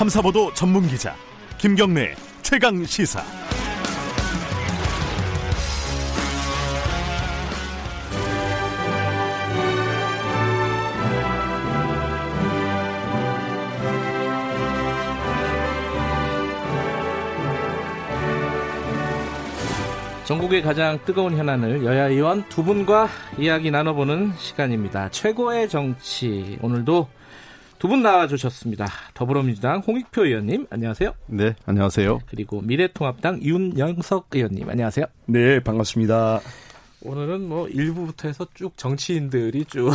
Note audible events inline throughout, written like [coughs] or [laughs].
탐사보도 전문 기자 김경래 최강 시사. 전국의 가장 뜨거운 현안을 여야 의원 두 분과 이야기 나눠보는 시간입니다. 최고의 정치 오늘도 두 분 나와주셨습니다. 더불어민주당 홍익표 의원님 안녕하세요. 네, 안녕하세요. 그리고 미래통합당 윤영석 의원님 안녕하세요. 네, 반갑습니다. 오늘은 뭐 일부부터 해서 쭉 정치인들이 쭉.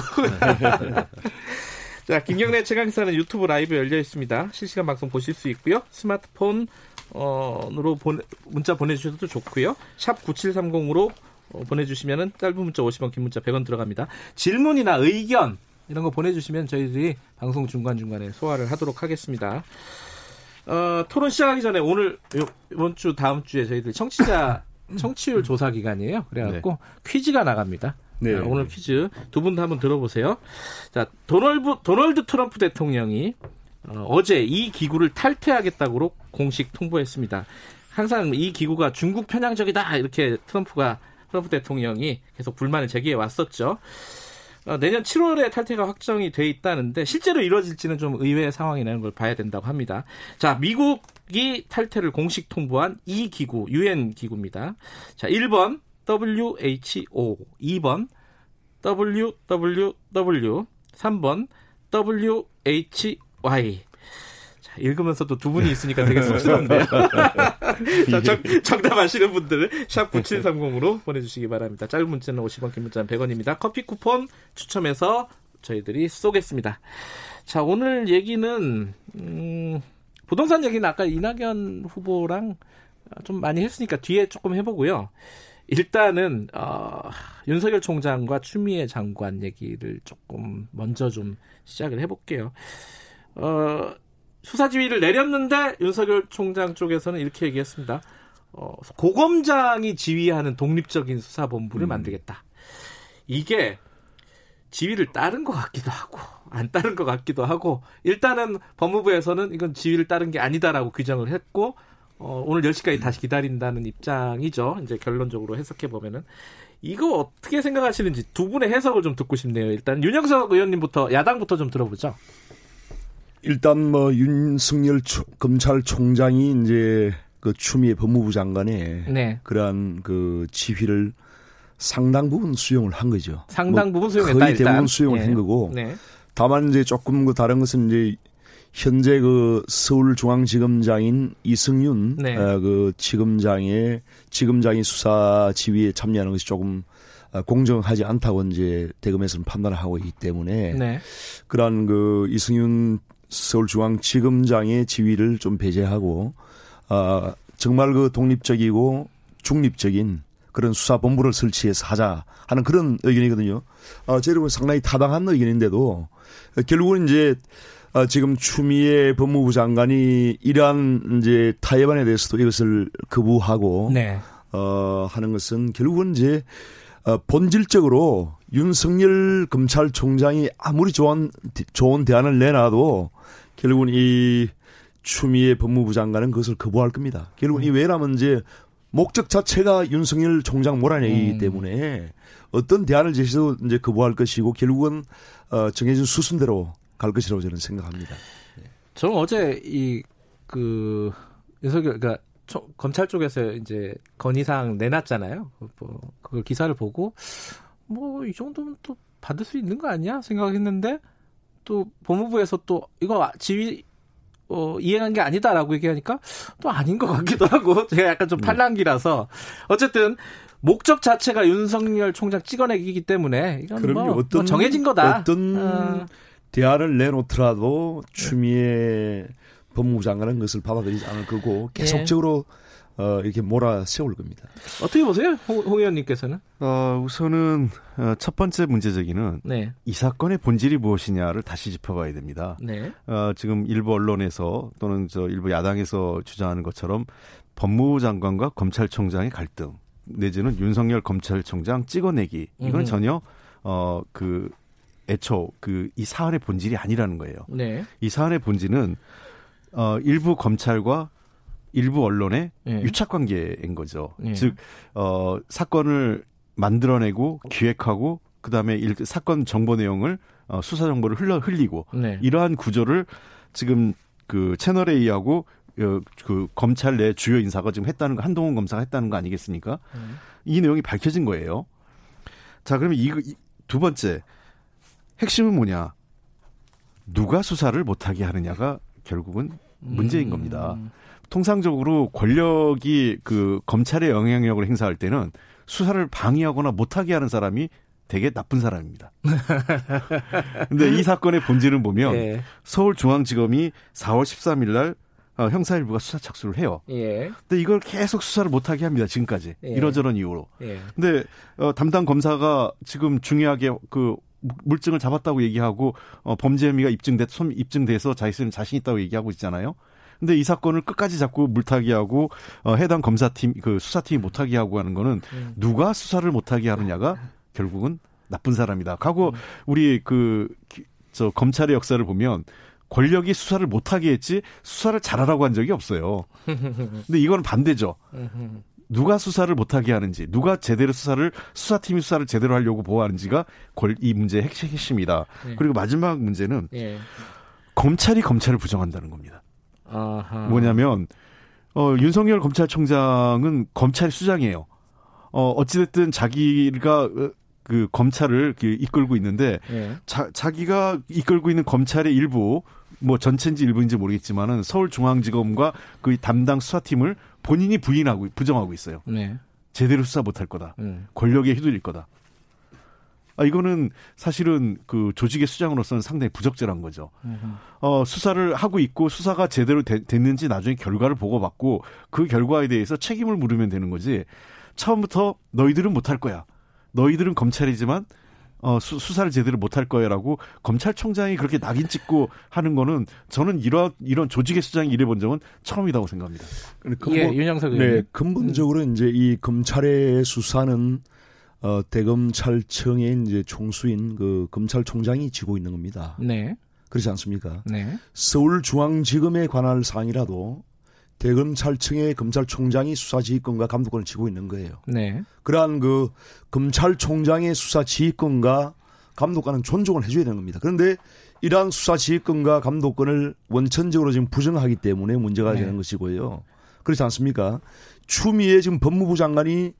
[laughs] 자, 김경래 최강사는 유튜브 라이브 열려 있습니다. 실시간 방송 보실 수 있고요. 스마트폰 어로 보내, 문자 보내주셔도 좋고요. 샵 9730으로 어, 보내주시면은 짧은 문자 50원, 긴 문자 100원 들어갑니다. 질문이나 의견 이런 거 보내주시면 저희들이 방송 중간 중간에 소화를 하도록 하겠습니다. 어, 토론 시작하기 전에 오늘 이번 주 다음 주에 저희들 청취자 [coughs] 청취율 조사 기간이에요. 그래갖고 네. 퀴즈가 나갑니다. 네. 자, 오늘 퀴즈 두분다 한번 들어보세요. 자, 도널드, 도널드 트럼프 대통령이 어, 제이 기구를 탈퇴하겠다고 공식 통보했습니다. 항상 이 기구가 중국 편향적이다 이렇게 트럼프가 트럼프 대통령이 계속 불만을 제기해 왔었죠. 어, 내년 7월에 탈퇴가 확정이 돼 있다는데 실제로 이루어질지는 좀 의외의 상황이라는 걸 봐야 된다고 합니다. 자, 미국이 탈퇴를 공식 통보한 이 기구, UN 기구입니다. 자, 1번 WHO, 2번 WWW, 3번 WHY. 자, 읽으면서도 두 분이 있으니까 되게 쑥스럽네요. [laughs] 자, 정, 정답 아시는 분들은 샵 9730으로 보내주시기 바랍니다. 짧은 문자는 50원, 긴 문자는 100원입니다. 커피 쿠폰 추첨해서 저희들이 쏘겠습니다. 자, 오늘 얘기는, 음, 부동산 얘기는 아까 이낙연 후보랑 좀 많이 했으니까 뒤에 조금 해보고요. 일단은 어, 윤석열 총장과 추미애 장관 얘기를 조금 먼저 좀 시작을 해볼게요. 어, 수사 지휘를 내렸는데 윤석열 총장 쪽에서는 이렇게 얘기했습니다. 어, 고검장이 지휘하는 독립적인 수사본부를 음. 만들겠다. 이게 지휘를 따른 것 같기도 하고 안 따른 것 같기도 하고 일단은 법무부에서는 이건 지휘를 따른 게 아니다라고 규정을 했고 어, 오늘 10시까지 다시 기다린다는 입장이죠. 이제 결론적으로 해석해 보면은 이거 어떻게 생각하시는지 두 분의 해석을 좀 듣고 싶네요. 일단 윤영석 의원님부터 야당부터 좀 들어보죠. 일단 뭐 윤석열 검찰총장이 이제 그 추미애 법무부 장관의 네. 그러한 그 지휘를 상당 부분 수용을 한 거죠. 상당 부분 수용했다. 거의 대부분 일단. 수용을 네. 한 거고. 네. 다만 이제 조금 그 다른 것은 이제 현재 그 서울중앙지검장인 이승윤 네. 어, 그 지검장의 지검장이 수사 지휘에 참여하는 것이 조금 어, 공정하지 않다고 이제 대검에서는 판단을 하고 있기 때문에 네. 그러한 그 이승윤 서울중앙 지검장의 지휘를 좀 배제하고 어, 정말 그 독립적이고 중립적인 그런 수사본부를 설치해서 하자 하는 그런 의견이거든요. 어, 제 여러분 상당히 타당한 의견인데도 결국은 이제 어, 지금 추미애 법무부 장관이 이러한 이제 타협안에 대해서도 이것을 거부하고 네. 어, 하는 것은 결국은 이제 어, 본질적으로 윤석열 검찰총장이 아무리 좋은 좋은 대안을 내놔도 결국은 이 추미애 법무부 장관은 그것을 거부할 겁니다. 결국은 음. 이 왜냐하면 이제 목적 자체가 윤석열 총장 몰아내기 음. 때문에 어떤 대안을 제시해도 이제 거부할 것이고 결국은 어, 정해진 수순대로 갈 것이라고 저는 생각합니다. 저는 어제 이 그 윤석열 그러니까 검찰 쪽에서 이제 건의사항 내놨잖아요. 뭐 그걸 기사를 보고 뭐 이 정도면 또 받을 수 있는 거 아니야 생각했는데 또 법무부에서 또 이거 지휘 어, 이행한 게 아니다라고 얘기하니까 또 아닌 것 같기도 하고 제가 약간 좀 네. 팔랑기라서 어쨌든 목적 자체가 윤석열 총장 찍어내기이기 때문에 이건 뭐, 어떤, 뭐 정해진 거다. 어떤 어. 대안을 내놓더라도 추미애 법무부 장관은 그것을 받아들이지 않을 거고 계속적으로 예. 어, 이렇게 몰아 세울 겁니다. 어떻게 보세요, 홍, 홍 의원님께서는? 어, 우선은 어, 첫 번째 문제적인은 네. 이 사건의 본질이 무엇이냐를 다시 짚어봐야 됩니다. 네. 어, 지금 일부 언론에서 또는 저 일부 야당에서 주장하는 것처럼 법무부 장관과 검찰총장의 갈등 내지는 윤석열 검찰총장 찍어내기 이건 음. 전혀 어 그 애초 그 이 사안의 본질이 아니라는 거예요. 네. 이 사안의 본질은 어, 일부 검찰과 일부 언론의 예. 유착 관계인 거죠. 예. 즉, 어, 사건을 만들어내고 기획하고 그 다음에 일, 사건 정보 내용을 어, 수사 정보를 흘러 흘리고 네. 이러한 구조를 지금 그 채널 A하고 어, 그 검찰 내 주요 인사가 지금 했다는 거 한동훈 검사가 했다는 거 아니겠습니까? 음. 이 내용이 밝혀진 거예요. 자, 그러면 이, 두 번째 핵심은 뭐냐? 누가 수사를 못하게 하느냐가 결국은 문제인 음. 겁니다. 통상적으로 권력이 그 검찰의 영향력을 행사할 때는 수사를 방해하거나 못하게 하는 사람이 되게 나쁜 사람입니다. [laughs] 근데 이 사건의 본질을 보면 예. 서울중앙지검이 4월 13일 날 어, 형사일부가 수사 착수를 해요. 예. 근데 이걸 계속 수사를 못하게 합니다. 지금까지 예. 이러저런 이유로. 예. 근데 어, 담당 검사가 지금 중요하게 그 물증을 잡았다고 얘기하고 어, 범죄 혐의가 입증돼 입증돼서 자신은 자신 있다고 얘기하고 있잖아요. 근데 이 사건을 끝까지 자꾸 물타기 하고 어, 해당 검사팀 그 수사팀이 못하게 하고 하는 거는 음. 누가 수사를 못하게 하느냐가 결국은 나쁜 사람이다. 하고 음. 우리 그 저 검찰의 역사를 보면 권력이 수사를 못하게 했지 수사를 잘하라고 한 적이 없어요. 근데 이거는 반대죠. 누가 수사를 못하게 하는지, 누가 제대로 수사를 수사팀이 수사를 제대로 하려고 보호하는지가 이 문제의 핵심이다. 네. 그리고 마지막 문제는 네. 검찰이 검찰을 부정한다는 겁니다. 아하. 뭐냐면 어, 윤석열 검찰총장은 검찰 수장이에요. 어, 어찌됐든 자기가 어, 그 검찰을 그 이끌고 있는데 예. 자, 자기가 이끌고 있는 검찰의 일부 뭐 전체인지 일부인지 모르겠지만은 서울중앙지검과 그 담당 수사팀을 본인이 부인하고 부정하고 있어요. 네. 제대로 수사 못할 거다. 음. 권력에 휘둘릴 거다. 아, 이거는 사실은 그 조직의 수장으로서는 상당히 부적절한 거죠. 어, 수사를 하고 있고 수사가 제대로 되, 됐는지 나중에 결과를 보고받고 그 결과에 대해서 책임을 물으면 되는 거지. 처음부터 너희들은 못할 거야. 너희들은 검찰이지만 어, 수, 사를 제대로 못할 거야라고 검찰총장이 그렇게 낙인 찍고 하는 거는 저는 이런 이런 조직의 수장이 이래 본 적은 처음이라고 생각합니다. 근본, 예, 윤영석 네, 근본적으로 음. 이제 이 검찰의 수사는 어, 대검찰청의 이제 총수인 그 검찰총장이 지고 있는 겁니다. 네. 그렇지 않습니까? 네. 서울중앙지검에 관할 사항이라도 대검찰청의 검찰총장이 수사지휘권과 감독권을 쥐고 있는 거예요. 네. 그러한 그 검찰총장의 수사지휘권과 감독관은 존중을 해줘야 되는 겁니다. 그런데 이러한 수사지휘권과 감독권을 원천적으로 지금 부정하기 때문에 문제가 네. 되는 것이고요. 그렇지 않습니까? 추미애 지금 법무부 장관이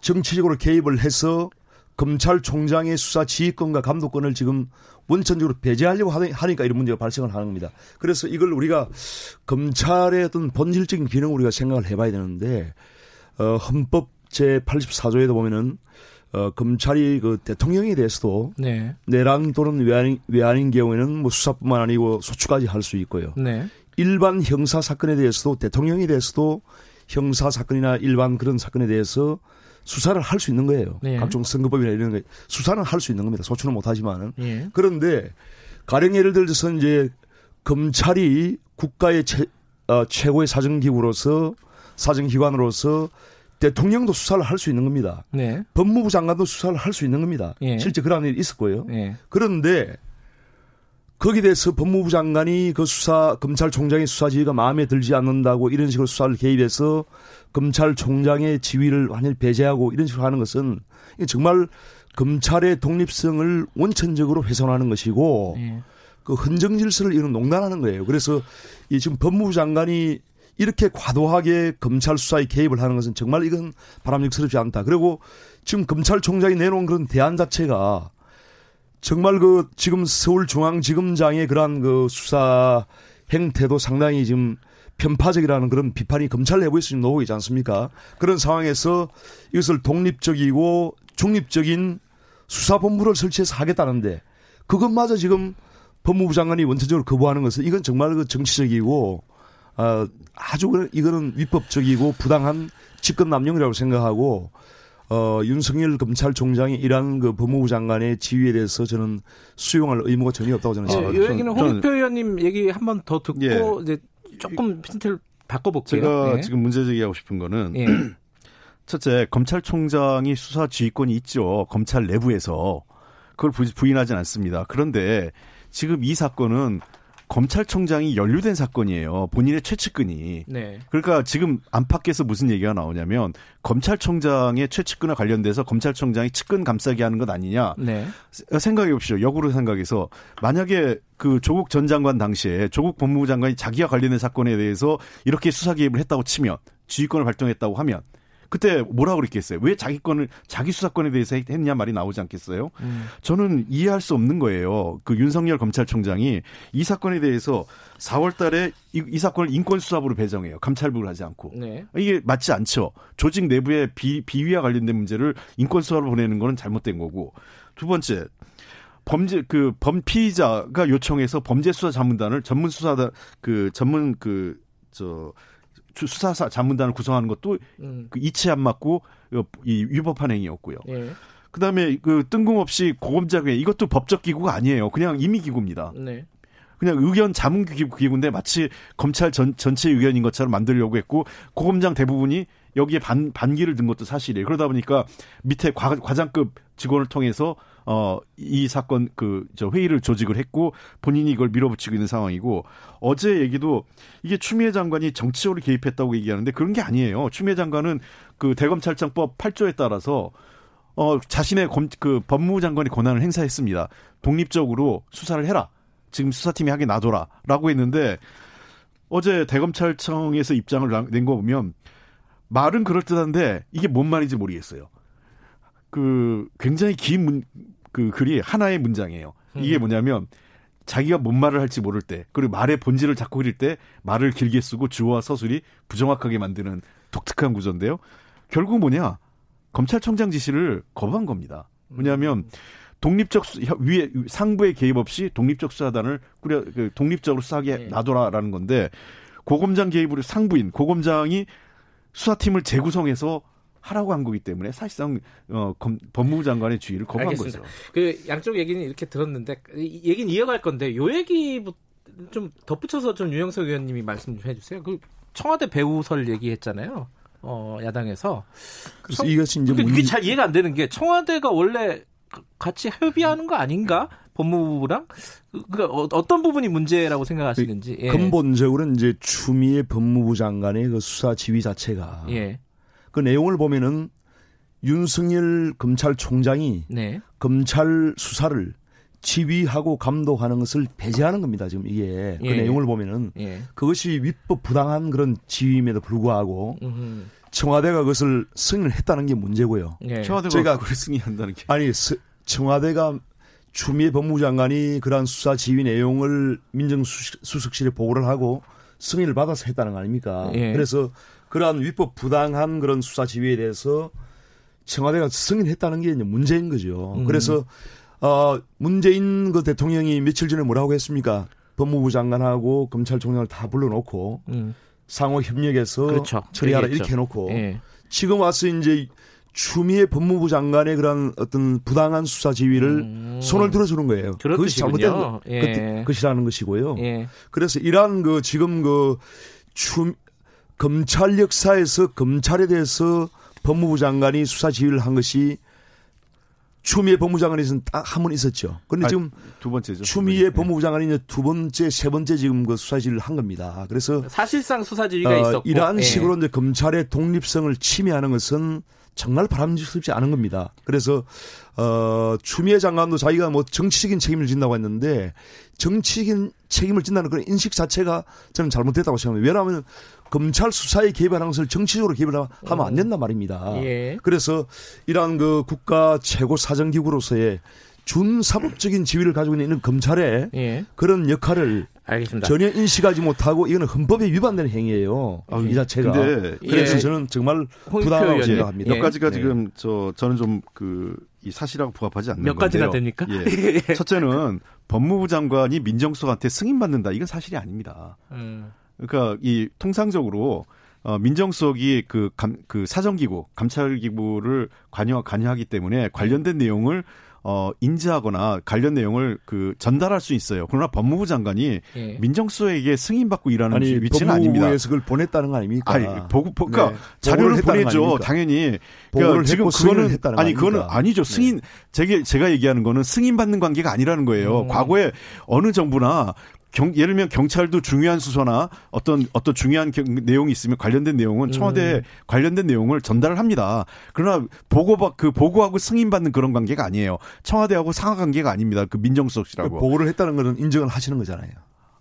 정치적으로 개입을 해서 검찰총장의 수사 지휘권과 감독권을 지금 원천적으로 배제하려고 하니까 이런 문제가 발생을 하는 겁니다. 그래서 이걸 우리가 검찰의 어떤 본질적인 기능을 우리가 생각을 해봐야 되는데 어, 헌법 제 84조에도 보면은 어, 검찰이 그 대통령에 대해서도 네. 내란 또는 외환인, 외환인 경우에는 뭐 수사뿐만 아니고 소추까지 할 수 있고요. 네. 일반 형사 사건에 대해서도 대통령에 대해서도 형사 사건이나 일반 그런 사건에 대해서 수사를 할 수 있는 거예요. 네. 각종 선거법이나 이런 거 수사는 할 수 있는 겁니다. 소추는 못 하지만은. 네. 그런데 가령 예를 들어서 이제 검찰이 국가의 최, 어, 최고의 사정기구로서 사정기관으로서 대통령도 수사를 할 수 있는 겁니다. 네. 법무부 장관도 수사를 할 수 있는 겁니다. 예. 실제 그런 일이 있었고요. 예. 그런데 거기에 대해서 법무부 장관이 그 수사 검찰총장의 수사 지휘가 마음에 들지 않는다고 이런 식으로 수사를 개입해서 검찰총장의 지위를 완전히 배제하고 이런 식으로 하는 것은 정말 검찰의 독립성을 원천적으로 훼손하는 것이고 네. 그 헌정 질서를 이런 농단하는 거예요. 그래서 이 지금 법무부 장관이 이렇게 과도하게 검찰 수사에 개입을 하는 것은 정말 이건 바람직스럽지 않다. 그리고 지금 검찰총장이 내놓은 그런 대안 자체가 정말 그 지금 서울중앙지검장의 그러한 그 수사 행태도 상당히 지금 편파적이라는 그런 비판이 검찰 내부에서 지금 나오고 있지 않습니까? 그런 상황에서 이것을 독립적이고 중립적인 수사본부를 설치해서 하겠다는데 그것마저 지금 법무부 장관이 원천적으로 거부하는 것은 이건 정말 그 정치적이고 아, 아주 이거는 위법적이고 부당한 직권 남용이라고 생각하고 어, 윤석열 검찰총장이 이러한 그 법무부 장관의 지위에 대해서 저는 수용할 의무가 전혀 없다고 저는 생각합니다. 어, 이 얘기는 홍익표 의원님 얘기 한 번 더 듣고 예. 이제 조금 힌트를 바꿔볼게요. 제가 예. 지금 문제 제기하고 싶은 거는 예. [clears throat] 첫째 검찰총장이 수사 지휘권이 있죠. 검찰 내부에서 그걸 부인하진 않습니다. 그런데 지금 이 사건은 검찰총장이 연루된 사건이에요. 본인의 최측근이. 네. 그러니까 지금 안팎에서 무슨 얘기가 나오냐면 검찰총장의 최측근과 관련돼서 검찰총장이 측근 감싸기 하는 것 아니냐. 네. 생각해 보십시오. 역으로 생각해서 만약에 그 조국 전 장관 당시에 조국 법무부 장관이 자기와 관련된 사건에 대해서 이렇게 수사 개입을 했다고 치면 지휘권을 발동했다고 하면 그때 뭐라고 그랬겠어요? 왜 자기 건을 자기 수사권에 대해서 했냐 말이 나오지 않겠어요? 음. 저는 이해할 수 없는 거예요. 그 윤석열 검찰총장이 이 사건에 대해서 4월 달에 이, 이 사건을 인권수사부로 배정해요. 감찰부를 하지 않고. 네. 이게 맞지 않죠. 조직 내부의 비, 비위와 관련된 문제를 인권수사로 보내는 거는 잘못된 거고. 두 번째, 범죄 그 범피의자가 요청해서 범죄 수사 자문단을 전문 수사단 그 전문 그저 수사사 자문단을 구성하는 것도 음. 그 이치 안 맞고 이 위법한 행위였고요. 예. 그다음에 그 뜬금없이 고검장회 이것도 법적 기구가 아니에요. 그냥 임의 기구입니다. 네. 그냥 의견 자문 기구인데 마치 검찰 전, 전체 의견인 것처럼 만들려고 했고 고검장 대부분이 여기에 반, 반기를 든 것도 사실이에요. 그러다 보니까 밑에 과, 과장급 직원을 통해서 어, 이 사건 그, 저 회의를 조직을 했고 본인이 이걸 밀어붙이고 있는 상황이고 어제 얘기도 이게 추미애 장관이 정치적으로 개입했다고 얘기하는데 그런 게 아니에요. 추미애 장관은 그 대검찰청법 8조에 따라서 어, 자신의 검, 그 법무부 장관이 권한을 행사했습니다. 독립적으로 수사를 해라. 지금 수사팀이 하게 놔둬라. 라고 했는데 어제 대검찰청에서 입장을 낸 거 보면 말은 그럴듯한데 이게 뭔 말인지 모르겠어요. 그 굉장히 긴 문, 그 글이 하나의 문장이에요. 이게 음. 뭐냐면 자기가 뭔 말을 할지 모를 때 그리고 말의 본질을 잡고 그릴 때 말을 길게 쓰고 주어와 서술이 부정확하게 만드는 독특한 구조인데요. 결국 뭐냐 검찰청장 지시를 거부한 겁니다. 왜냐하면 음. 독립적 수, 위에 상부의 개입 없이 독립적 수사단을 꾸려 그 독립적으로 수사하게 네. 놔둬라라는 건데 고검장 개입으로 상부인 고검장이 수사팀을 재구성해서 하라고 한 거기 때문에 사실상 어, 검, 법무부 장관의 주의를 거부한 알겠습니다. 거죠. 그 양쪽 얘기는 이렇게 들었는데 이, 얘기는 이어갈 건데 요 얘기 좀 덧붙여서 좀 유영석 의원님이 말씀 좀 해주세요. 그 청와대 배우설 얘기했잖아요. 어, 야당에서. 그래서 청, 이것이 이제 그게 잘 이해가 안 되는 게 청와대가 원래 같이 협의하는 거 아닌가? 법무부랑 그 어떤 부분이 문제라고 생각하시는지 예. 근본적으로는 이제 추미애 법무부 장관의 그 수사 지휘 자체가 예. 그 내용을 보면은 윤석열 검찰총장이 네. 검찰 수사를 지휘하고 감독하는 것을 배제하는 겁니다. 지금 이게 그 예. 그 내용을 보면은 예. 그것이 위법 부당한 그런 지휘임에도 불구하고 음흠. 청와대가 그것을 승인을 했다는 게 문제고요. 예. 청와대가 제가 그걸 승인한다는 게 아니 청와대가 추미애 법무부 장관이 그러한 수사 지휘 내용을 민정수석실에 보고를 하고 승인을 받아서 했다는 거 아닙니까? 예. 그래서 그러한 위법 부당한 그런 수사 지휘에 대해서 청와대가 승인했다는 게 이제 문제인 거죠. 음. 그래서 어 문재인 그 대통령이 며칠 전에 뭐라고 했습니까? 법무부 장관하고 검찰총장을 다 불러놓고 음. 상호 협력해서 그렇죠. 처리하라 얘기했죠. 이렇게 해놓고 예. 지금 와서 이제 추미애 법무부 장관의 그런 어떤 부당한 수사 지휘를 음. 손을 들어주는 거예요. 그것이 잘못된 예. 것이라는 것이고요. 예. 그래서 이러한 그 지금 그 추, 검찰 역사에서 검찰에 대해서 법무부 장관이 수사 지휘를 한 것이 추미애 법무부 장관에서는 딱 한 번 있었죠. 그런데 지금 두 번째죠. 추미애 네. 법무부 장관이 이제 두 번째, 세 번째 지금 그 수사 지휘를 한 겁니다. 그래서 사실상 수사 지휘가 어, 있었고 이러한 예. 식으로 이제 검찰의 독립성을 침해하는 것은 정말 바람직스럽지 않은 겁니다. 그래서 어 추미애 장관도 자기가 뭐 정치적인 책임을 진다고 했는데 정치적인 책임을 진다는 그런 인식 자체가 저는 잘못됐다고 생각합니다. 왜냐하면 검찰 수사에 개입하는 것을 정치적으로 개입을 하면 안 된단 말입니다. 예. 그래서 이러한 그 국가 최고 사정기구로서의 준사법적인 지위를 가지고 있는 검찰의 예. 그런 역할을 알겠습니다. 전혀 인식하지 못하고 이거는 헌법에 위반되는 행위예요. 아, 이 자체가. 근데 그래서 예. 저는 정말 부당하다고 생각합니다. 몇 가지가 예. 지금 저 저는 좀 그 이 사실하고 부합하지 않는 몇 가지나 됩니까? [laughs] 예. 첫째는 법무부 장관이 민정수석한테 승인 받는다. 이건 사실이 아닙니다. 음. 그러니까 이 통상적으로 어, 민정수석이 그, 감, 그 사정기구, 감찰기구를 관여, 관여하기 때문에 관련된 내용을 어, 인지하거나 관련 내용을 그 전달할 수 있어요. 그러나 법무부 장관이 예. 민정수석에게 승인받고 일하는 아니, 위치는 아닙니다. 법무부에서 그걸 보냈다는 거 아닙니까? 아니, 보고, 그러니까 네. 자료를 보내죠. 당연히. 그러니까 지금 그거는 아니 그거는 아니죠. 네. 승인 네. 제가 제가 얘기하는 거는 승인받는 관계가 아니라는 거예요. 음. 과거에 어느 정부나 경, 예를 들면 경찰도 중요한 수사나 어떤 어떤 중요한 경, 내용이 있으면 관련된 내용은 청와대 음. 관련된 내용을 전달을 합니다. 그러나 보고 그 보고하고 승인받는 그런 관계가 아니에요. 청와대하고 상하 관계가 아닙니다. 그 민정수석실하고 보고를 했다는 것은 인정을 하시는 거잖아요.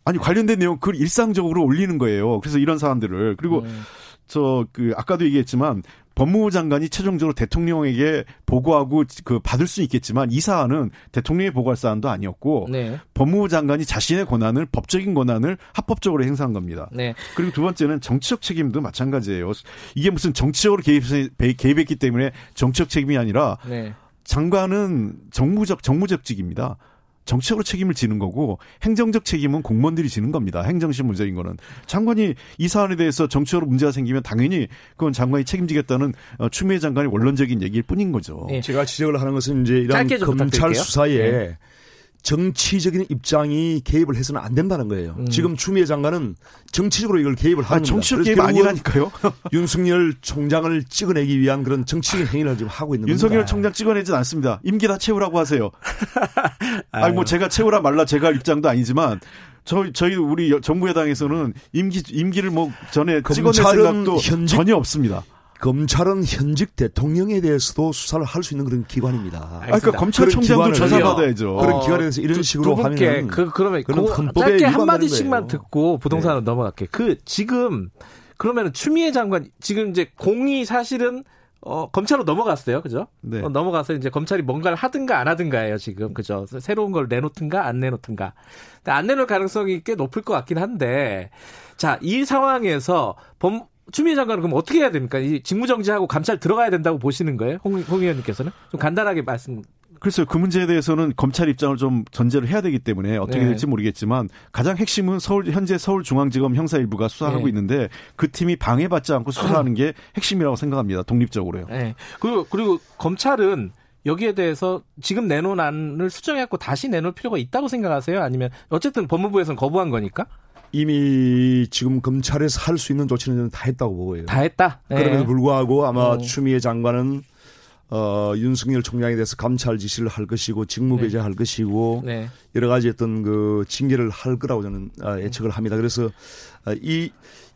아니 관련된 내용 그걸 일상적으로 올리는 거예요. 그래서 이런 사람들을 그리고 음. 저 그 아까도 얘기했지만 법무부 장관이 최종적으로 대통령에게 보고하고 그 받을 수 있겠지만 이 사안은 대통령이 보고할 사안도 아니었고 네. 법무부 장관이 자신의 권한을 법적인 권한을 합법적으로 행사한 겁니다. 네. 그리고 두 번째는 정치적 책임도 마찬가지예요. 이게 무슨 정치적으로 개입, 개입했기 때문에 정치적 책임이 아니라 네. 장관은 정무적 정무적직입니다. 정치적으로 책임을 지는 거고 행정적 책임은 공무원들이 지는 겁니다. 행정실 문제인 거는 장관이 이 사안에 대해서 정치적으로 문제가 생기면 당연히 그건 장관이 책임지겠다는 어, 추미애 장관의 원론적인 얘기일 뿐인 거죠. 네. 제가 지적을 하는 것은 이제 이런 검찰 수사에 네. 정치적인 입장이 개입을 해서는 안 된다는 거예요. 음. 지금 추미애 장관은 정치적으로 이걸 개입을 하는 아, 정치적 개입 아니라니까요. [laughs] 윤석열 총장을 찍어내기 위한 그런 정치적인 행위를 지금 하고 있는 윤석열 겁니다. 총장 찍어내진 않습니다. 임기 다 채우라고 하세요. [laughs] 아니 뭐 제가 채우라 말라 제가 할 입장도 아니지만 저희 저희 우리 정부 여당에서는 임기 임기를 뭐 전에 찍어낼 생각도 현직, 전혀 없습니다. 검찰은 현직 대통령에 대해서도 수사를 할 수 있는 그런 기관입니다. 아, 그러니까 검찰총장도 조사받아야죠. 그런 어, 기관에서 이런 두, 식으로 두 하면 그 그러면 그 짧게 한 마디씩만 듣고 부동산으로 네. 넘어갈게. 그 지금 그러면 추미애 장관 지금 이제 공이 사실은 어, 검찰로 넘어갔어요. 그죠? 네. 어, 넘어가서 이제 검찰이 뭔가를 하든가 안 하든가예요, 지금. 그죠? 새로운 걸 내놓든가 안 내놓든가. 근데 안 내놓을 가능성이 꽤 높을 것 같긴 한데, 자, 이 상황에서 범, 추미애 장관은 그럼 어떻게 해야 됩니까? 이 직무정지하고 감찰 들어가야 된다고 보시는 거예요? 홍, 홍 의원님께서는? 좀 간단하게 말씀. 글쎄요. 그 문제에 대해서는 검찰 입장을 좀 전제를 해야 되기 때문에 어떻게 네. 될지 모르겠지만 가장 핵심은 서울, 현재 서울중앙지검 형사 일부가 수사하고 네. 있는데 그 팀이 방해받지 않고 수사하는 게 [laughs] 핵심이라고 생각합니다. 독립적으로요. 네. 그리고, 그리고 검찰은 여기에 대해서 지금 내놓은 안을 수정해갖고 다시 내놓을 필요가 있다고 생각하세요? 아니면 어쨌든 법무부에서는 거부한 거니까? 이미 지금 검찰에서 할 수 있는 조치는 다 했다고 보고요. 다 했다. 네. 그럼에도 불구하고 아마 어. 추미애 장관은 어, 윤석열 총장에 대해서 감찰 지시를 할 것이고 직무 네. 배제할 것이고 네. 여러 가지 어떤 그 징계를 할 거라고 저는 아, 예측을 합니다. 그래서 아, 이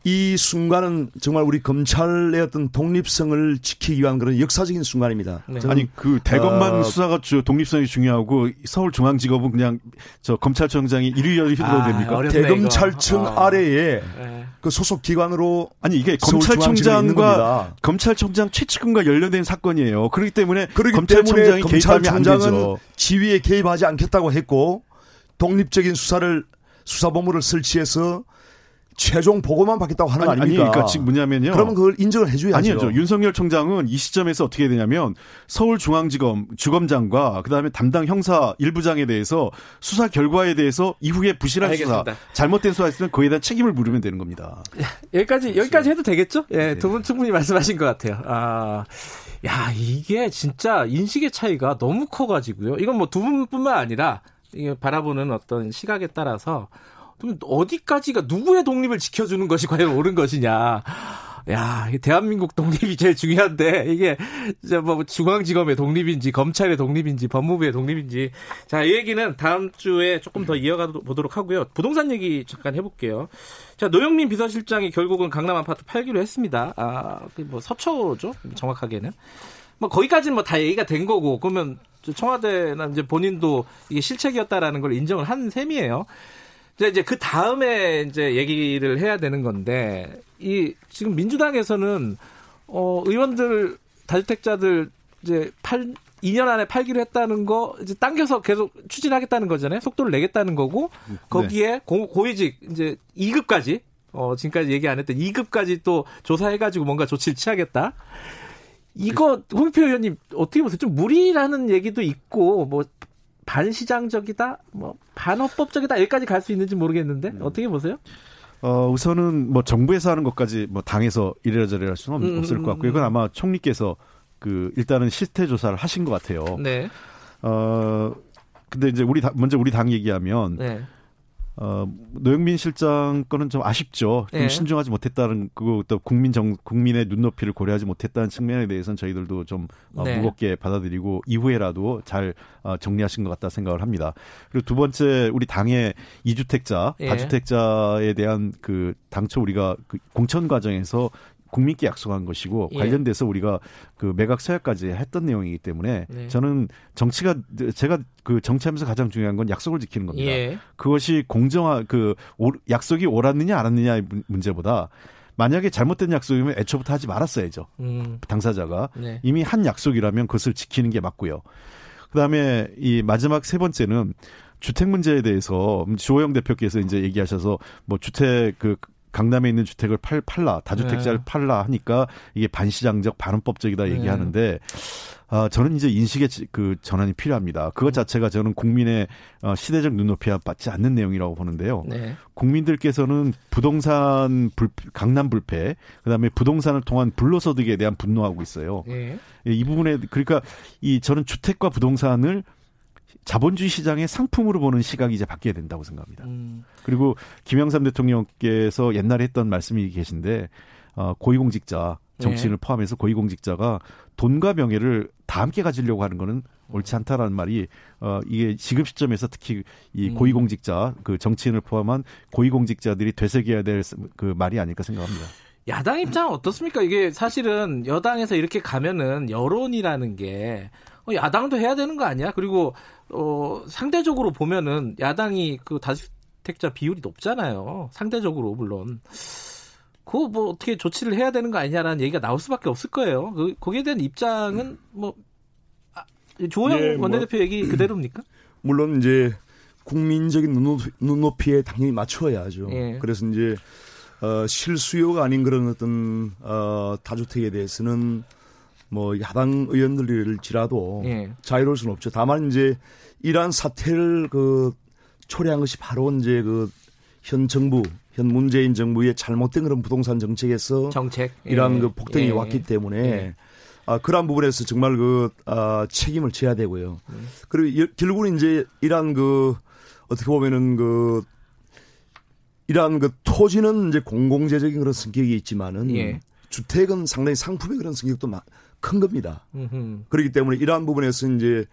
이 순간은 정말 우리 검찰의 어떤 독립성을 지키기 위한 그런 역사적인 순간입니다. 네. 아니 그 대검만 어, 수사가 주, 독립성이 중요하고 서울중앙지검은 그냥 저 검찰청장이 1위 열이 아, 됩니까? 대검찰청 아. 아래에 네. 그 소속 기관으로 아니 이게 검찰총장과 검찰총장 최측근과 연련된 사건이에요. 그렇기 때문에 그렇기 검찰총장이 때문에 검찰총장은 지위에 개입하지 않겠다고 했고 독립적인 수사를 수사본부를 설치해서 최종 보고만 받겠다고 하는 아니, 거 아닙니까? 아니, 그러니까 지금 뭐냐면요. 그러면 그걸 인정을 해줘야죠. 아니죠. 윤석열 총장은 이 시점에서 어떻게 되냐면 서울중앙지검 주검장과 그다음에 담당 형사 일부장에 대해서 수사 결과에 대해서 이후에 부실한 알겠습니다. 수사, 잘못된 수사했으면 그에 대한 책임을 물으면 되는 겁니다. 여기까지 여기까지 해도 되겠죠? 예, 네. 두분 충분히 말씀하신 것 같아요. 아, 야 이게 진짜 인식의 차이가 너무 커 가지고요. 이건 뭐 두 분뿐만 아니라 바라보는 어떤 시각에 따라서 어디까지가 누구의 독립을 지켜주는 것이 과연 옳은 것이냐. 야, 대한민국 독립이 제일 중요한데 이게 이제 뭐 중앙지검의 독립인지 검찰의 독립인지 법무부의 독립인지 자, 이 얘기는 다음 주에 조금 더 이어가 보도록 하고요. 부동산 얘기 잠깐 해볼게요. 자, 노영민 비서실장이 결국은 강남 아파트 팔기로 했습니다. 아, 그뭐 서초죠, 정확하게는. 뭐 거기까지는 뭐 다 얘기가 된 거고 그러면 청와대나 이제 본인도 이게 실책이었다라는 걸 인정을 한 셈이에요. 이제 그 다음에 이제 얘기를 해야 되는 건데 이 지금 민주당에서는 어 의원들 다주택자들 이제 팔 2년 안에 팔기로 했다는 거 이제 당겨서 계속 추진하겠다는 거잖아요. 속도를 내겠다는 거고 거기에 네. 고, 고위직 이제 2급까지 어 지금까지 얘기 안 했던 2급까지 또 조사해 가지고 뭔가 조치를 취하겠다. 이거 홍표 의원님 어떻게 보세요? 좀 무리라는 얘기도 있고 뭐 반시장적이다, 뭐 반헌법적이다 여기까지 갈 수 있는지 모르겠는데 음. 어떻게 보세요? 어, 우선은 뭐 정부에서 하는 것까지 뭐 당에서 이래저래 할 수는 음, 없을 것 같고 이건 아마 총리께서 그 일단은 시스템 조사를 하신 것 같아요. 네. 어 근데 이제 우리 당, 먼저 우리 당 얘기하면 네. 어, 노영민 실장 거는 좀 아쉽죠. 좀 예. 신중하지 못했다는 그또 국민 정 국민의 눈높이를 고려하지 못했다는 측면에 대해서는 저희들도 좀 어, 네. 무겁게 받아들이고 이후에라도 잘 어, 정리하신 것 같다 생각을 합니다. 그리고 두 번째 우리 당의 이주택자, 예. 다주택자에 대한 그 당초 우리가 그 공천 과정에서 국민께 약속한 것이고 예. 관련돼서 우리가 그 매각 서약까지 했던 내용이기 때문에 네. 저는 정치가 제가 그 정치하면서 가장 중요한 건 약속을 지키는 겁니다. 예. 그것이 공정한 그 약속이 옳았느냐 않았느냐의 문제보다 만약에 잘못된 약속이면 애초부터 하지 말았어야죠. 음. 당사자가 네. 이미 한 약속이라면 그것을 지키는 게 맞고요. 그다음에 이 마지막 세 번째는 주택 문제에 대해서 조호영 대표께서 이제 얘기하셔서 뭐 주택 그 강남에 있는 주택을 팔, 팔라 다주택자를 네. 팔라 하니까 이게 반시장적 반헌법적이다 네. 얘기하는데 아, 저는 이제 인식의 그 전환이 필요합니다. 그것 음. 자체가 저는 국민의 어, 시대적 눈높이와 맞지 않는 내용이라고 보는데요. 네. 국민들께서는 부동산 불, 강남 불패, 그다음에 부동산을 통한 불로소득에 대한 분노하고 있어요. 네. 이 부분에 그러니까 이 저는 주택과 부동산을 자본주의 시장의 상품으로 보는 시각이 이제 바뀌어야 된다고 생각합니다. 음. 그리고 김영삼 대통령께서 옛날에 했던 말씀이 계신데 어, 고위공직자 정치인을 네. 포함해서 고위공직자가 돈과 명예를 다 함께 가지려고 하는 거는 옳지 않다라는 말이 어 이게 지금 시점에서 특히 이 음. 고위공직자 그 정치인을 포함한 고위공직자들이 되새겨야 될 그 말이 아닐까 생각합니다. 야당 입장은 어떻습니까? 이게 사실은 여당에서 이렇게 가면은 여론이라는 게 어, 야당도 해야 되는 거 아니야? 그리고 어, 상대적으로 보면은 야당이 그 다주택자 비율이 높잖아요. 상대적으로 물론. 그거 뭐 어떻게 조치를 해야 되는 거 아니냐라는 얘기가 나올 수밖에 없을 거예요. 그, 거기에 대한 입장은 뭐 아, 조영 네, 뭐 원내대표 뭐, 얘기 그대로입니까? [clears throat] 물론 이제 국민적인 눈높이, 에 당연히 맞춰야죠. 예. 그래서 이제 어, 실수요가 아닌 그런 어떤 어, 다주택에 대해서는 뭐 야당 의원들일지라도 예. 자유로울 수는 없죠. 다만 이제 이러한 사태를 그 초래한 것이 바로 이제 그 현 정부, 현 문재인 정부의 잘못된 그런 부동산 정책에서 정책 이러한 예. 그 폭등이 예. 왔기 때문에 예. 아, 그러한 부분에서 정말 그 아, 책임을 져야 되고요. 음. 그리고 결국은 이제 이러한 그 어떻게 보면은 그 이러한 그 토지는 이제 공공재적인 그런 성격이 있지만은 예. 주택은 상당히 상품의 그런 성격도 큰 겁니다. 음흠. 그렇기 때문에 이러한 부분에서 이제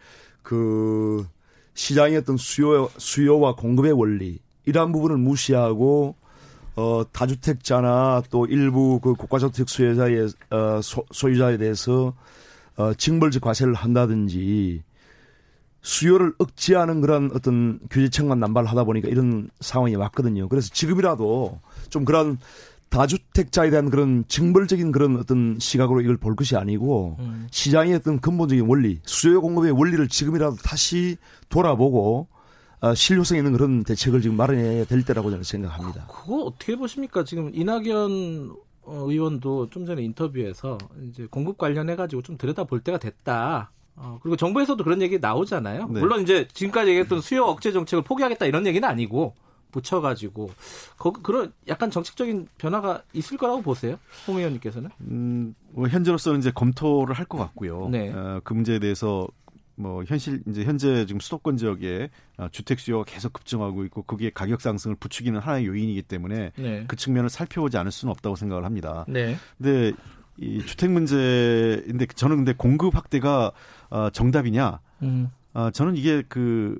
그 시장의 어떤 수요 수요와 공급의 원리 이러한 부분을 무시하고 어 다주택자나 또 일부 그 국가저택 수요자의 어 소, 소유자에 대해서 어 징벌적 과세를 한다든지 수요를 억제하는 그런 어떤 규제책만 남발하다 보니까 이런 상황이 왔거든요. 그래서 지금이라도 좀 그런 다주택자에 대한 그런 징벌적인 그런 어떤 시각으로 이걸 볼 것이 아니고 음. 시장의 어떤 근본적인 원리, 수요 공급의 원리를 지금이라도 다시 돌아보고 어, 실효성 있는 그런 대책을 지금 마련해야 될 때라고 저는 생각합니다. 그, 그거 어떻게 보십니까? 지금 이낙연 어, 의원도 좀 전에 인터뷰에서 이제 공급 관련해 가지고 좀 들여다 볼 때가 됐다. 어, 그리고 정부에서도 그런 얘기 나오잖아요. 네. 물론 이제 지금까지 얘기했던 수요 억제 정책을 포기하겠다 이런 얘기는 아니고 붙여가지고 거, 그런 약간 정책적인 변화가 있을 거라고 보세요, 홍 의원님께서는? 음, 뭐 현재로서는 이제 검토를 할 것 같고요. 네. 어, 그 문제에 대해서 뭐 현실 이제 현재 지금 수도권 지역에 어, 주택 수요가 계속 급증하고 있고 그게 가격 상승을 부추기는 하나의 요인이기 때문에 네. 그 측면을 살펴보지 않을 수는 없다고 생각을 합니다. 네. 근데 이 주택 문제인데 저는 근데 공급 확대가 어, 정답이냐? 음. 어, 저는 이게 그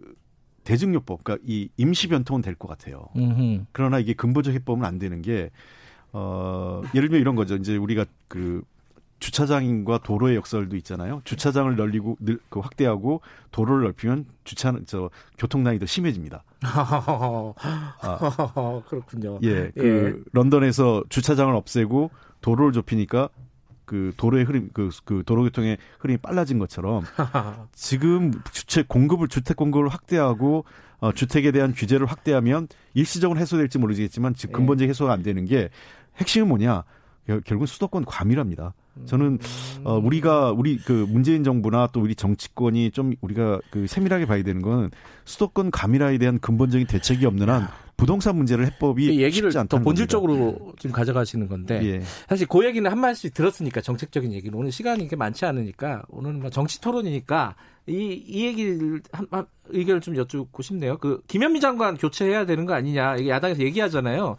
대증요법, 그러니까 이 임시 변통은 될 것 같아요. 음흠. 그러나 이게 근본적 해법은 안 되는 게, 어, 예를 들면 이런 거죠. 이제 우리가 그 주차장과 도로의 역설도 있잖아요. 주차장을 널리고 늘, 그 확대하고 도로를 넓히면 주차 저 교통난이 더 심해집니다. [laughs] 아, 그렇군요. 예, 그 예. 런던에서 주차장을 없애고 도로를 좁히니까 그 도로의 흐름, 그, 그 도로교통의 흐름이 빨라진 것처럼 [laughs] 지금 주택 공급을 주택 공급을 확대하고 어, 주택에 대한 규제를 확대하면 일시적으로 해소될지 모르겠지만 즉 근본적 해소가 안 되는 게 핵심은 뭐냐? 결국 수도권 과밀합니다. 저는 어 우리가 우리 그 문재인 정부나 또 우리 정치권이 좀 우리가 그 세밀하게 봐야 되는 건 수도권 과밀화에 대한 근본적인 대책이 없는 한 부동산 문제를 해법이 얘기를 더 본질적으로 겁니다. 지금 가져가시는 건데 예. 사실 그 얘기는 한 말씩 들었으니까 정책적인 얘기는 오늘 시간이 이렇게 많지 않으니까 오늘 뭐 정치 토론이니까 이, 이 얘기를 한, 한 의견을 좀 여쭙고 싶네요. 그 김현미 장관 교체해야 되는 거 아니냐 이게 야당에서 얘기하잖아요.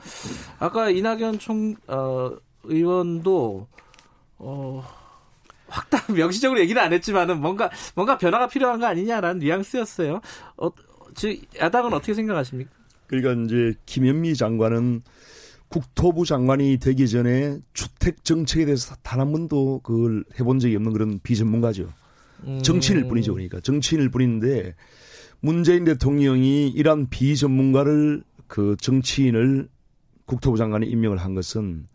아까 이낙연 총 어, 의원도 어. 확답 [laughs] 명시적으로 얘기는 안 했지만은 뭔가 뭔가 변화가 필요한 거 아니냐라는 뉘앙스였어요. 어, 즉 야당은 어떻게 생각하십니까? 그러니까 이제 김현미 장관은 국토부 장관이 되기 전에 주택 정책에 대해서 단 한 번도 그걸 해본 적이 없는 그런 비전문가죠. 음. 정치인일 뿐이죠. 그러니까 정치인일 뿐인데 문재인 대통령이 이러한 비전문가를 그 정치인을 국토부 장관에 임명을 한 것은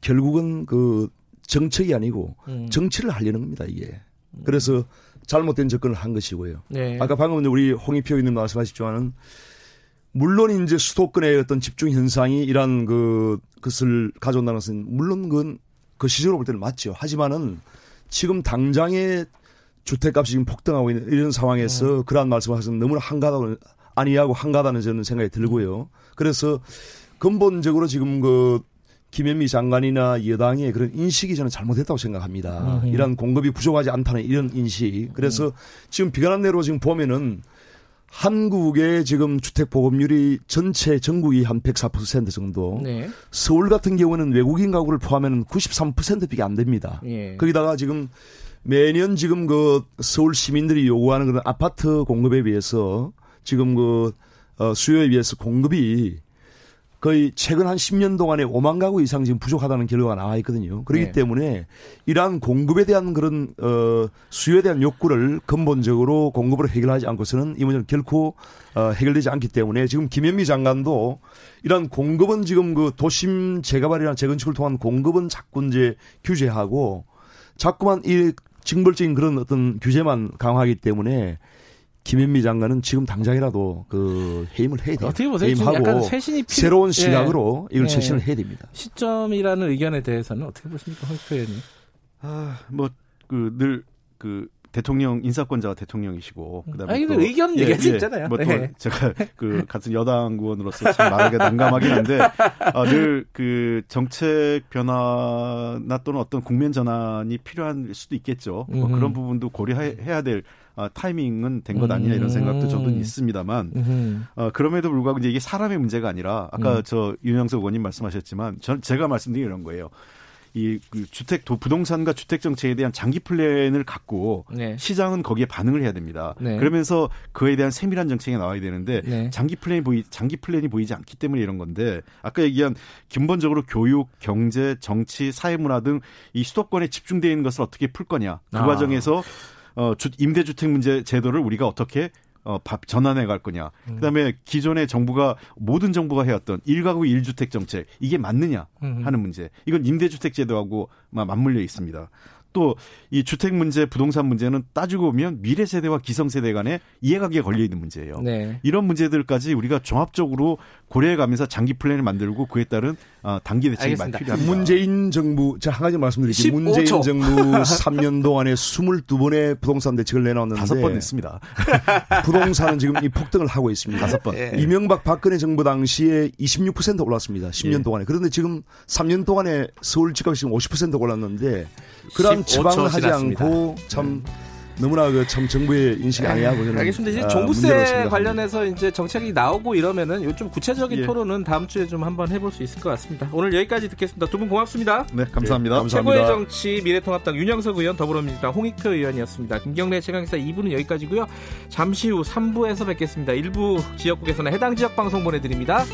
결국은 그 정책이 아니고 음. 정치를 하려는 겁니다, 이게. 그래서 잘못된 접근을 한 것이고요. 네. 아까 방금 우리 홍익표 의원님 말씀하셨지만은 물론 이제 수도권의 어떤 집중 현상이 이런 그 것을 가져온다는 것은 물론 그건 그 시절로 볼 때는 맞죠. 하지만은 지금 당장의 주택값이 지금 폭등하고 있는 이런 상황에서 음. 그러한 말씀을 하셔서 너무나 한가하다고 아니하고 한가하다는 저는 생각이 들고요. 그래서 근본적으로 지금 그 김현미 장관이나 여당의 그런 인식이 저는 잘못했다고 생각합니다. 음. 이런 공급이 부족하지 않다는 이런 인식. 그래서 음. 지금 비관한 대로 지금 보면은 한국의 지금 주택 보급률이 전체 전국이 한 104% 정도. 네. 서울 같은 경우는 외국인 가구를 포함하면 93%밖에 안 됩니다. 예. 거기다가 지금 매년 지금 그 서울 시민들이 요구하는 그런 아파트 공급에 비해서 지금 그 어, 수요에 비해서 공급이 거의 최근 한 10년 동안에 5만 가구 이상 지금 부족하다는 결과가 나와 있거든요. 그렇기 네. 때문에 이러한 공급에 대한 그런 어 수요에 대한 욕구를 근본적으로 공급으로 해결하지 않고서는 이 문제는 결코 어 해결되지 않기 때문에 지금 김현미 장관도 이러한 공급은 지금 그 도심 재개발이나 재건축을 통한 공급은 자꾸 이제 규제하고 자꾸만 이 징벌적인 그런 어떤 규제만 강화하기 때문에 김현미 장관은 지금 당장이라도 그 해임을 해야 돼요. 어떻게 보세요? 해임하고 쇄신이 필요... 새로운 시각으로 예. 이걸 쇄신을 예. 해야 됩니다. 시점이라는 의견에 대해서는 어떻게 보십니까, 황표 의원님? 아, 뭐그 늘그 그 대통령 인사권자가 대통령이시고 그다음에 아니, 또, 의견 예, 얘기할 수 예, 있잖아요. 뭐또 네. 제가 그 같은 여당 의원으로서 참 말하기 난감하긴 한데 아, 늘 그 정책 변화나 또는 어떤 국면 전환이 필요한 수도 있겠죠. 뭐 그런 부분도 고려해야 될 아, 타이밍은 된것 아니냐 이런 생각도 저도 음. 있습니다만 어, 그럼에도 불구하고 이제 이게 사람의 문제가 아니라 아까 음. 저 윤영석 의원님 말씀하셨지만 전 제가 말씀드린 이런 거예요. 이 그 주택 도 부동산과 주택 정책에 대한 장기 플랜을 갖고 네. 시장은 거기에 반응을 해야 됩니다. 네. 그러면서 그에 대한 세밀한 정책이 나와야 되는데 네. 장기 플랜이 보이 장기 플랜이 보이지 않기 때문에 이런 건데 아까 얘기한 근본적으로 교육, 경제, 정치, 사회 문화 등 이 수도권에 집중되어 있는 것을 어떻게 풀 거냐 그 아. 과정에서 어, 주, 임대주택 문제 제도를 우리가 어떻게 어, 밥 전환해 갈 거냐. 음. 그다음에 기존의 정부가 모든 정부가 해왔던 일가구 일주택 정책 이게 맞느냐 하는 문제. 이건 임대주택 제도하고 맞물려 있습니다. 또 이 주택 문제, 부동산 문제는 따지고 보면 미래 세대와 기성 세대 간의 이해관계가 걸려 있는 문제예요. 네. 이런 문제들까지 우리가 종합적으로 고려해 가면서 장기 플랜을 만들고 그에 따른 어, 단기 대책이 많 필요합니다. 문재인 정부 제가 한 가지 말씀드릴게요. 문재인 정부 [laughs] 3년 동안에 22번의 부동산 대책을 내놨는데 다섯 번 냈습니다. [laughs] 부동산은 지금 이 폭등을 하고 있습니다. 다섯 번. 예. 이명박 박근혜 정부 당시에 26% 올랐습니다. 10년 예. 동안에. 그런데 지금 3년 동안에 서울 집값이 지금 50% 올랐는데 그런 지방을 하지 않고 참 너무나 그 참 정부의 인식이 아니하고 저는 알겠습니다. 이제 아, 종부세 관련해서 이제 정책이 나오고 이러면은 요좀 구체적인 예. 토론은 다음 주에 좀 한번 해볼 수 있을 것 같습니다. 오늘 여기까지 듣겠습니다. 두 분 고맙습니다. 네, 감사합니다. 네, 감사합니다. 최고의 정치 미래통합당 윤영석 의원 더불어민주당 홍익표 의원이었습니다. 김경래 최강기사 2부는 여기까지고요. 잠시 후 3부에서 뵙겠습니다. 일부 지역국에서는 해당 지역 방송 보내드립니다.